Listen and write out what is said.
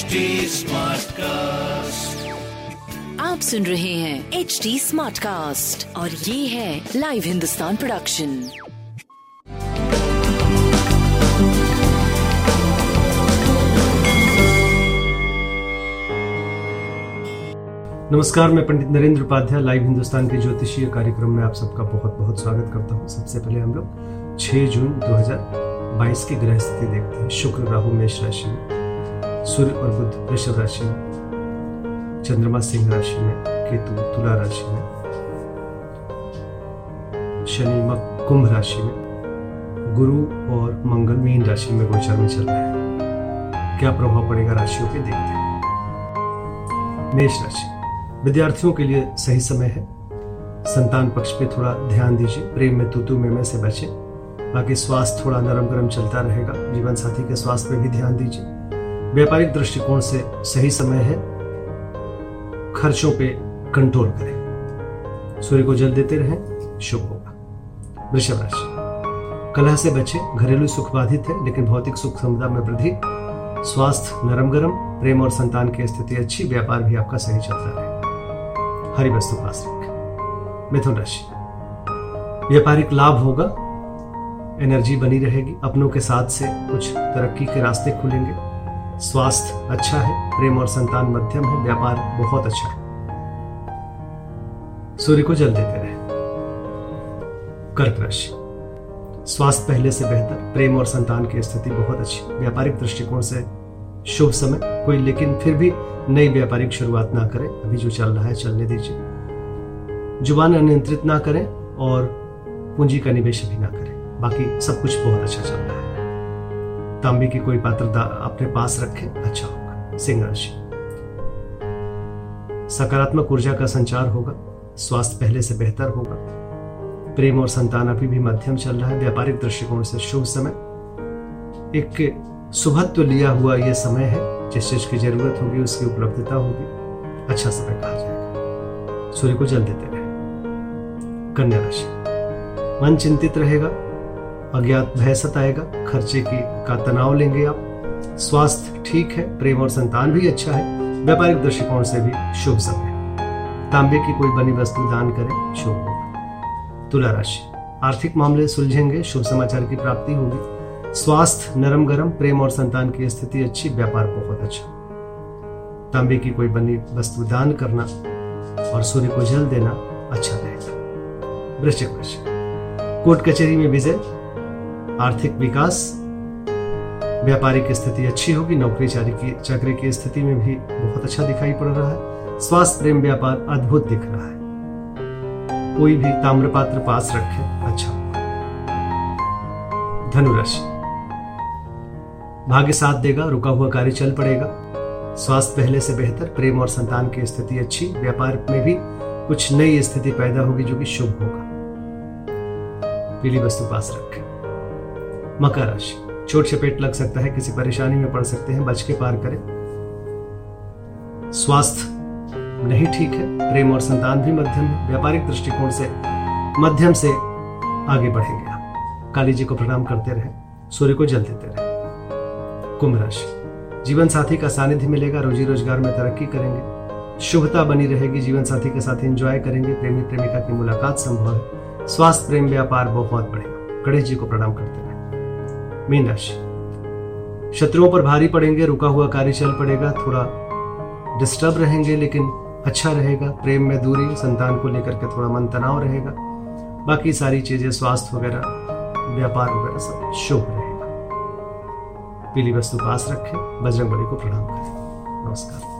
HD Smartcast. आप सुन रहे हैं एच डी स्मार्ट कास्ट और ये है लाइव हिंदुस्तान प्रोडक्शन नमस्कार मैं पंडित नरेंद्र उपाध्याय लाइव हिंदुस्तान के ज्योतिषीय कार्यक्रम में आप सबका बहुत बहुत स्वागत करता हूँ। सबसे पहले हम लोग 6 जून 2022 की ग्रह स्थिति देखते हैं। शुक्र राहु मेष राशि में। सूर्य और बुद्ध वृषभ राशि में चंद्रमा सिंह राशि में केतु तुला राशि में शनि कुंभ राशि में गुरु और मंगल मीन राशि में गोचर में चल रहे हैं। क्या प्रभाव पड़ेगा राशियों पे देखते हैं। मेष राशि विद्यार्थियों के लिए सही समय है। संतान पक्ष पे थोड़ा ध्यान दीजिए प्रेम में तू में, में से बचे। बाकी स्वास्थ्य थोड़ा नरम गरम चलता रहेगा। जीवन साथी के स्वास्थ्य पे भी ध्यान दीजिए। व्यापारिक दृष्टिकोण से सही समय है। खर्चों पे कंट्रोल करें। सूर्य को जल देते रहें, शुभ होगा। वृषभ राशि। कलह से बचे, घरेलू सुख बाधित है, लेकिन भौतिक सुख समुदा में वृद्धि। स्वास्थ्य नरम गरम प्रेम और संतान की स्थिति अच्छी, व्यापार भी आपका सही चलता रहे। हरी वस्तु मिथुन राशि। व्यापारिक लाभ होगा, एनर्जी बनी रहेगी, अपनों के साथ से कुछ तरक्की के रास्ते खुलेंगे। स्वास्थ्य अच्छा है, प्रेम और संतान मध्यम है, व्यापार बहुत अच्छा है। सूर्य को जल देते रहे। कर्क राशि। स्वास्थ्य पहले से बेहतर, प्रेम और संतान की स्थिति बहुत अच्छी। व्यापारिक दृष्टिकोण से शुभ समय, कोई लेकिन फिर भी नई व्यापारिक शुरुआत ना करें। अभी जो चल रहा है, चलने दीजिए। ज़ुबान अनियंत्रित ना करें और पूंजी का निवेश भी ना करें। बाकी सब कुछ बहुत अच्छा चल रहा है। तांबे की कोई पात्रता अपने पास रखें अच्छा होगा। सिंह राशि सकारात्मक ऊर्जा का संचार होगा, स्वास्थ्य पहले से बेहतर होगा। प्रेम और संतान अभी भी मध्यम चल रहा है, व्यापारिक दृष्टिकोण से शुभ समय। एक सुभत्व लिया हुआ यह समय है, जिस चीज़ की ज़रूरत होगी, उसकी उपलब्धता होगी। अच्छा समय कहा जाएगा। सूर्य को जल देते रहे। कन्या राशि। मन चिंतित रहेगा अज्ञात भय सताएगा खर्चे की का तनाव लेंगे आप। स्वास्थ्य ठीक है, प्रेम और संतान भी अच्छा है। व्यापारिक दृष्टिकोण से भी शुभ समय। तांबे की कोई बनी वस्तु दान करें, शुभ होगा। तुला राशि। आर्थिक मामले सुलझेंगे, शुभ समाचार की प्राप्ति होगी। स्वास्थ्य नरम गरम, प्रेम और संतान की स्थिति अच्छी, व्यापार बहुत अच्छा। तांबे की कोई बनी वस्तु दान करना और सूर्य को जल देना अच्छा रहेगा। वृश्चिक राशि। कोर्ट कचहरी में विजय आर्थिक विकास, व्यापारिक स्थिति अच्छी होगी, नौकरी की, चाकरी की स्थिति में भी बहुत अच्छा दिखाई पड़ रहा है। स्वास्थ्य, प्रेम, व्यापार अद्भुत दिख रहा है। कोई भी ताम्रपात्र पास रखे अच्छा धनुराशि। भाग्य साथ देगा, रुका हुआ कार्य चल पड़ेगा। स्वास्थ्य पहले से बेहतर, प्रेम और संतान की स्थिति अच्छी, व्यापार में भी कुछ नई स्थिति पैदा होगी जो कि शुभ होगा। पीली वस्तु पास रखें। मकर राशि। चोट चपेट लग सकता है, किसी परेशानी में पड़ सकते हैं, बच के पार करें। स्वास्थ्य नहीं ठीक है, प्रेम और संतान भी मध्यम है, व्यापारिक दृष्टिकोण से मध्यम से आगे बढ़ेंगे आप। काली जी को प्रणाम करते रहे, सूर्य को जल देते रहे। कुंभ राशि। जीवन साथी का सानिध्य मिलेगा, रोजी रोज़गार में तरक्की करेंगे। शुभता बनी रहेगी, जीवन साथी के साथ एंजॉय करेंगे, प्रेमी प्रेमिका की मुलाकात संभव है। स्वास्थ्य, प्रेम, व्यापार बहुत बढ़ेगा। गणेश जी को प्रणाम करते रहे। मीन राशि। शत्रुओं पर भारी पड़ेंगे, रुका हुआ कार्य चल पड़ेगा, थोड़ा डिस्टर्ब रहेंगे, लेकिन अच्छा रहेगा। प्रेम में दूरी, संतान को लेकर के थोड़ा मन तनाव रहेगा। बाकी सारी चीज़ें, स्वास्थ्य वगैरह, व्यापार वगैरह सब शुभ रहेगा। पीली वस्तु पास रखें बजरंग बली को प्रणाम करें। नमस्कार।